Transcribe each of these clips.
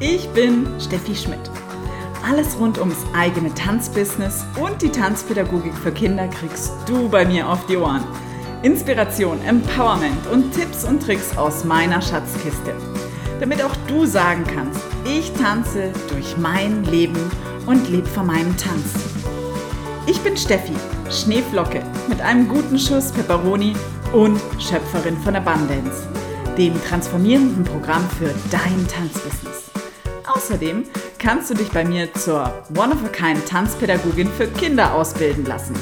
Ich bin Steffi Schmidt. Alles rund ums eigene Tanzbusiness und die Tanzpädagogik für Kinder kriegst du bei mir auf die Ohren. Inspiration, Empowerment und Tipps und Tricks aus meiner Schatzkiste. Damit auch du sagen kannst, ich tanze durch mein Leben und lebe von meinem Tanz. Ich bin Steffi, Schneeflocke mit einem guten Schuss Peperoni und Schöpferin von Abundance, dem transformierenden Programm für dein Tanzbusiness. Außerdem kannst du dich bei mir zur One-of-a-Kind Tanzpädagogin für Kinder ausbilden lassen.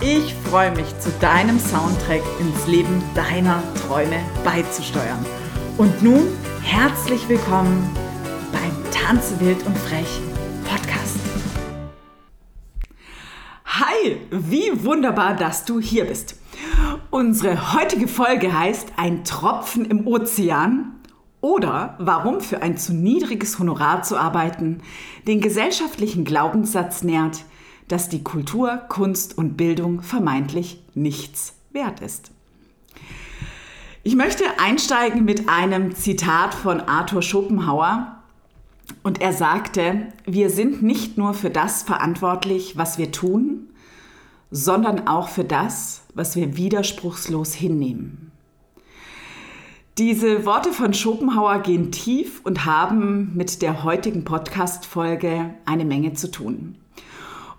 Ich freue mich, zu deinem Soundtrack ins Leben deiner Träume beizusteuern. Und nun herzlich willkommen beim Tanze wild und frech Podcast. Hi, wie wunderbar, dass du hier bist. Unsere heutige Folge heißt Ein Tropfen im Ozean oder warum für ein zu niedriges Honorar zu arbeiten den gesellschaftlichen Glaubenssatz nährt, dass die Kultur, Kunst und Bildung vermeintlich nichts wert ist. Ich möchte einsteigen mit einem Zitat von Arthur Schopenhauer. Und er sagte, wir sind nicht nur für das verantwortlich, was wir tun, sondern auch für das, was wir widerspruchslos hinnehmen. Diese Worte von Schopenhauer gehen tief und haben mit der heutigen Podcast-Folge eine Menge zu tun.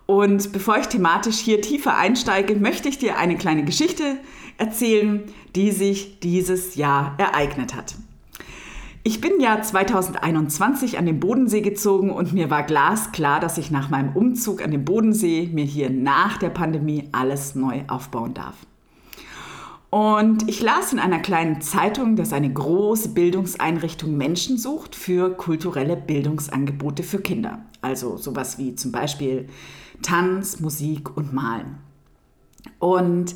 Und bevor ich thematisch hier tiefer einsteige, möchte ich dir eine kleine Geschichte erzählen, die sich dieses Jahr ereignet hat. Ich bin ja 2021 an den Bodensee gezogen und mir war glasklar, dass ich nach meinem Umzug an den Bodensee mir hier nach der Pandemie alles neu aufbauen darf. Und ich las in einer kleinen Zeitung, dass eine große Bildungseinrichtung Menschen sucht für kulturelle Bildungsangebote für Kinder. Also sowas wie zum Beispiel Tanz, Musik und Malen. Und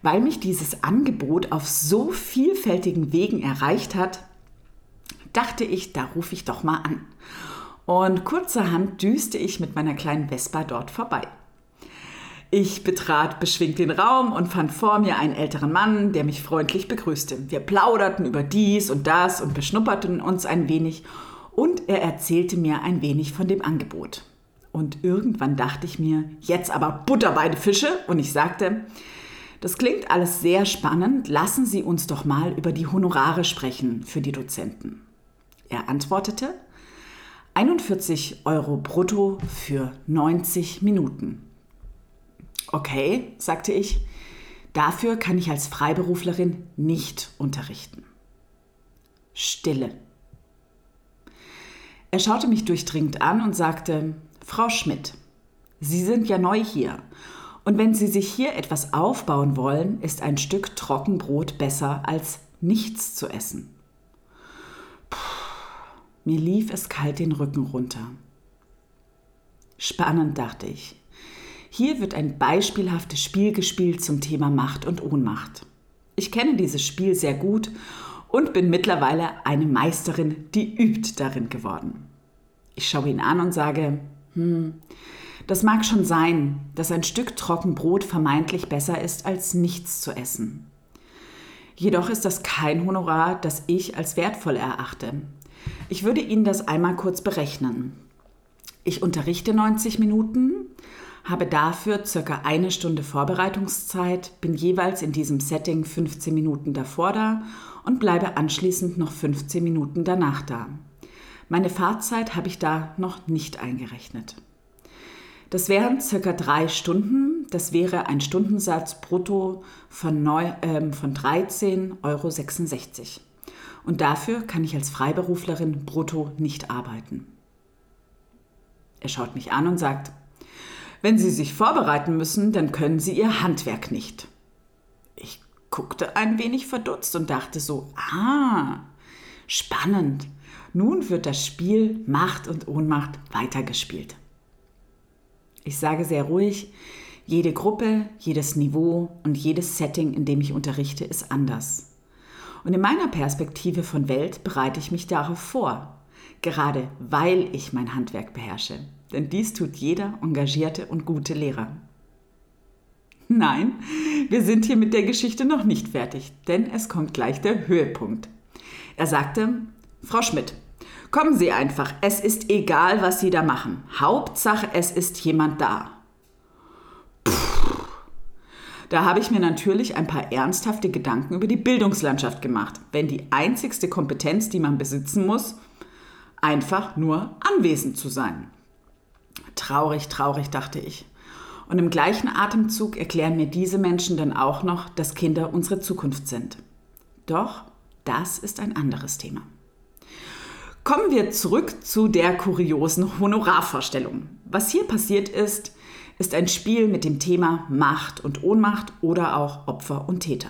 weil mich dieses Angebot auf so vielfältigen Wegen erreicht hat, dachte ich, da rufe ich doch mal an. Und kurzerhand düste ich mit meiner kleinen Vespa dort vorbei. Ich betrat beschwingt den Raum und fand vor mir einen älteren Mann, der mich freundlich begrüßte. Wir plauderten über dies und das und beschnupperten uns ein wenig und er erzählte mir ein wenig von dem Angebot. Und irgendwann dachte ich mir, jetzt aber Butter bei die Fische und ich sagte, das klingt alles sehr spannend, lassen Sie uns doch mal über die Honorare sprechen für die Dozenten. Er antwortete, 41 Euro brutto für 90 Minuten. Okay, sagte ich, dafür kann ich als Freiberuflerin nicht unterrichten. Stille. Er schaute mich durchdringend an und sagte, Frau Schmidt, Sie sind ja neu hier. Und wenn Sie sich hier etwas aufbauen wollen, ist ein Stück Trockenbrot besser als nichts zu essen. Mir lief es kalt den Rücken runter. Spannend, dachte ich. Hier wird ein beispielhaftes Spiel gespielt zum Thema Macht und Ohnmacht. Ich kenne dieses Spiel sehr gut und bin mittlerweile eine Meisterin, die übt darin geworden. Ich schaue ihn an und sage, hm, das mag schon sein, dass ein Stück Trockenbrot vermeintlich besser ist als nichts zu essen. Jedoch ist das kein Honorar, das ich als wertvoll erachte. Ich würde Ihnen das einmal kurz berechnen. Ich unterrichte 90 Minuten, habe dafür circa eine Stunde Vorbereitungszeit, bin jeweils in diesem Setting 15 Minuten davor da und bleibe anschließend noch 15 Minuten danach da. Meine Fahrzeit habe ich da noch nicht eingerechnet. Das wären circa drei Stunden. Das wäre ein Stundensatz brutto von, äh, von 13,66 Euro. Und dafür kann ich als Freiberuflerin brutto nicht arbeiten. Er schaut mich an und sagt, wenn Sie sich vorbereiten müssen, dann können Sie Ihr Handwerk nicht. Ich guckte ein wenig verdutzt und dachte so, ah, spannend. Nun wird das Spiel Macht und Ohnmacht weitergespielt. Ich sage sehr ruhig, jede Gruppe, jedes Niveau und jedes Setting, in dem ich unterrichte, ist anders. Und in meiner Perspektive von Welt bereite ich mich darauf vor, gerade weil ich mein Handwerk beherrsche. Denn dies tut jeder engagierte und gute Lehrer. Nein, wir sind hier mit der Geschichte noch nicht fertig, denn es kommt gleich der Höhepunkt. Er sagte, Frau Schmidt, Kommen Sie einfach, es ist egal, was Sie da machen. Hauptsache, es ist jemand da. Puh. Da habe ich mir natürlich ein paar ernsthafte Gedanken über die Bildungslandschaft gemacht, wenn die einzigste Kompetenz, die man besitzen muss, einfach nur anwesend zu sein. Traurig, traurig, dachte ich. Und im gleichen Atemzug erklären mir diese Menschen dann auch noch, dass Kinder unsere Zukunft sind. Doch das ist ein anderes Thema. Kommen wir zurück zu der kuriosen Honorarvorstellung. Was hier passiert ist, ist ein Spiel mit dem Thema Macht und Ohnmacht oder auch Opfer und Täter.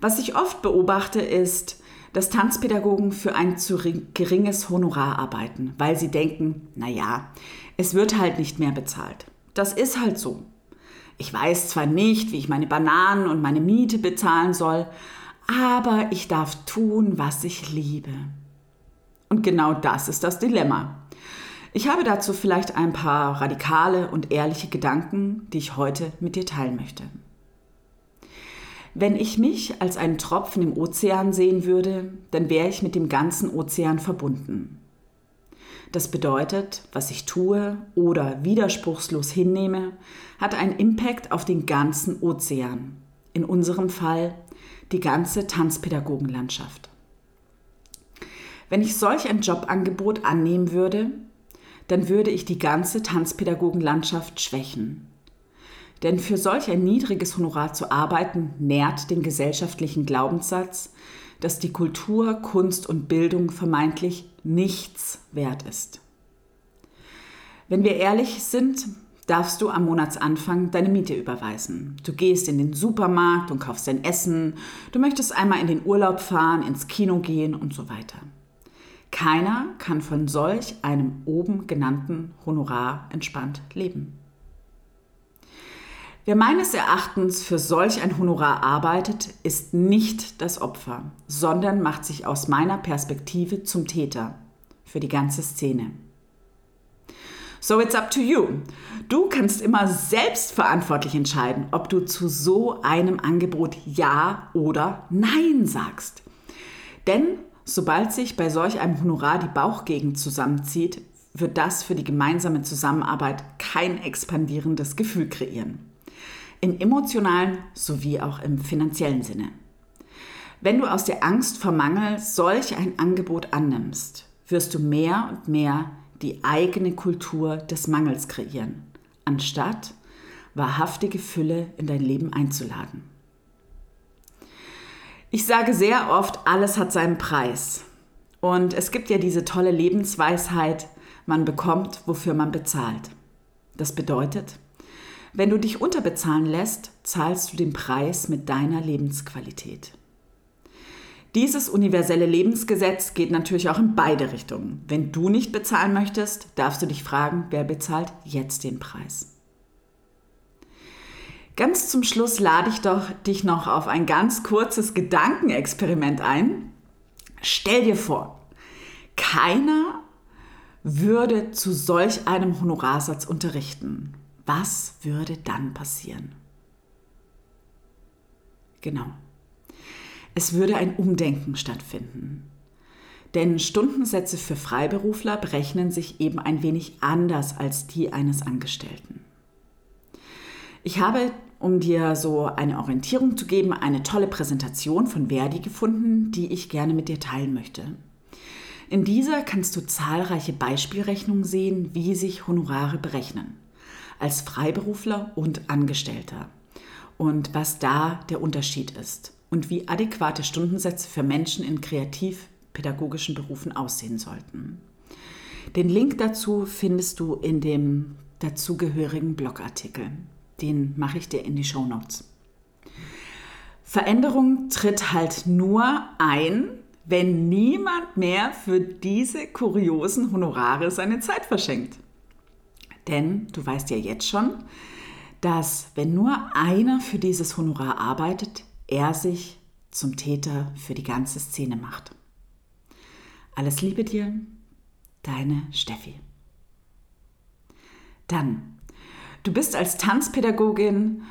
Was ich oft beobachte, ist, dass Tanzpädagogen für ein zu geringes Honorar arbeiten, weil sie denken, naja, es wird halt nicht mehr bezahlt. Das ist halt so. Ich weiß zwar nicht, wie ich meine Bananen und meine Miete bezahlen soll, aber ich darf tun, was ich liebe. Und genau das ist das Dilemma. Ich habe dazu vielleicht ein paar radikale und ehrliche Gedanken, die ich heute mit dir teilen möchte. Wenn ich mich als einen Tropfen im Ozean sehen würde, dann wäre ich mit dem ganzen Ozean verbunden. Das bedeutet, was ich tue oder widerspruchslos hinnehme, hat einen Impact auf den ganzen Ozean. In unserem Fall die ganze Tanzpädagogenlandschaft. Wenn ich solch ein Jobangebot annehmen würde, dann würde ich die ganze Tanzpädagogenlandschaft schwächen. Denn für solch ein niedriges Honorar zu arbeiten, nährt den gesellschaftlichen Glaubenssatz, dass die Kultur, Kunst und Bildung vermeintlich nichts wert ist. Wenn wir ehrlich sind, darfst du am Monatsanfang deine Miete überweisen. Du gehst in den Supermarkt und kaufst dein Essen, du möchtest einmal in den Urlaub fahren, ins Kino gehen und so weiter. Keiner kann von solch einem oben genannten Honorar entspannt leben. Wer meines Erachtens für solch ein Honorar arbeitet, ist nicht das Opfer, sondern macht sich aus meiner Perspektive zum Täter für die ganze Szene. So it's up to you. Du kannst immer selbstverantwortlich entscheiden, ob du zu so einem Angebot Ja oder Nein sagst. Denn Sobald sich bei solch einem Honorar die Bauchgegend zusammenzieht, wird das für die gemeinsame Zusammenarbeit kein expandierendes Gefühl kreieren. In emotionalen sowie auch im finanziellen Sinne. Wenn du aus der Angst vor Mangel solch ein Angebot annimmst, wirst du mehr und mehr die eigene Kultur des Mangels kreieren, anstatt wahrhaftige Fülle in dein Leben einzuladen. Ich sage sehr oft, alles hat seinen Preis. Und es gibt ja diese tolle Lebensweisheit, man bekommt, wofür man bezahlt. Das bedeutet, wenn du dich unterbezahlen lässt, zahlst du den Preis mit deiner Lebensqualität. Dieses universelle Lebensgesetz geht natürlich auch in beide Richtungen. Wenn du nicht bezahlen möchtest, darfst du dich fragen, wer bezahlt jetzt den Preis. Ganz zum Schluss lade ich doch dich noch auf ein ganz kurzes Gedankenexperiment ein. Stell dir vor, keiner würde zu solch einem Honorarsatz unterrichten. Was würde dann passieren? Genau. Es würde ein Umdenken stattfinden. Denn Stundensätze für Freiberufler berechnen sich eben ein wenig anders als die eines Angestellten. Ich habe, um dir so eine Orientierung zu geben, eine tolle Präsentation von Verdi gefunden, die ich gerne mit dir teilen möchte. In dieser kannst du zahlreiche Beispielrechnungen sehen, wie sich Honorare berechnen. Als Freiberufler und Angestellter. Und was da der Unterschied ist. Und wie adäquate Stundensätze für Menschen in kreativ-pädagogischen Berufen aussehen sollten. Den Link dazu findest du in dem dazugehörigen Blogartikel den mache ich dir in die Show Notes. Veränderung tritt halt nur ein, wenn niemand mehr für diese kuriosen Honorare seine Zeit verschenkt. Denn du weißt ja jetzt schon, dass wenn nur einer für dieses Honorar arbeitet, er sich zum Täter für die ganze Szene macht. Alles Liebe dir, deine Steffi. Dann Du bist als Tanzpädagogin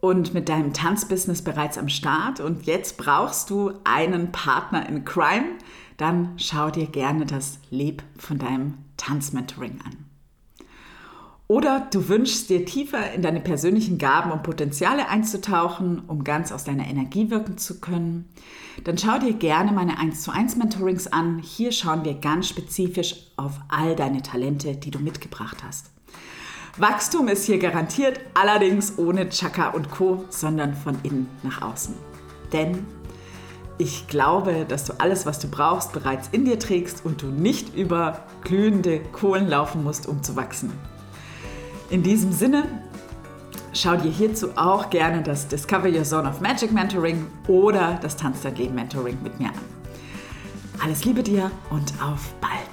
und mit deinem Tanzbusiness bereits am Start und jetzt brauchst du einen Partner in Crime, dann schau dir gerne das Leb von deinem Tanzmentoring an. Oder du wünschst dir tiefer in deine persönlichen Gaben und Potenziale einzutauchen, um ganz aus deiner Energie wirken zu können. Dann schau dir gerne meine 1 zu 1 Mentorings an. Hier schauen wir ganz spezifisch auf all deine Talente, die du mitgebracht hast. Wachstum ist hier garantiert, allerdings ohne Chaka und Co, sondern von innen nach außen. Denn ich glaube, dass du alles, was du brauchst, bereits in dir trägst und du nicht über glühende Kohlen laufen musst, um zu wachsen. In diesem Sinne, schau dir hierzu auch gerne das Discover Your Zone of Magic Mentoring oder das Tanz dein Leben Mentoring mit mir an. Alles Liebe dir und auf bald.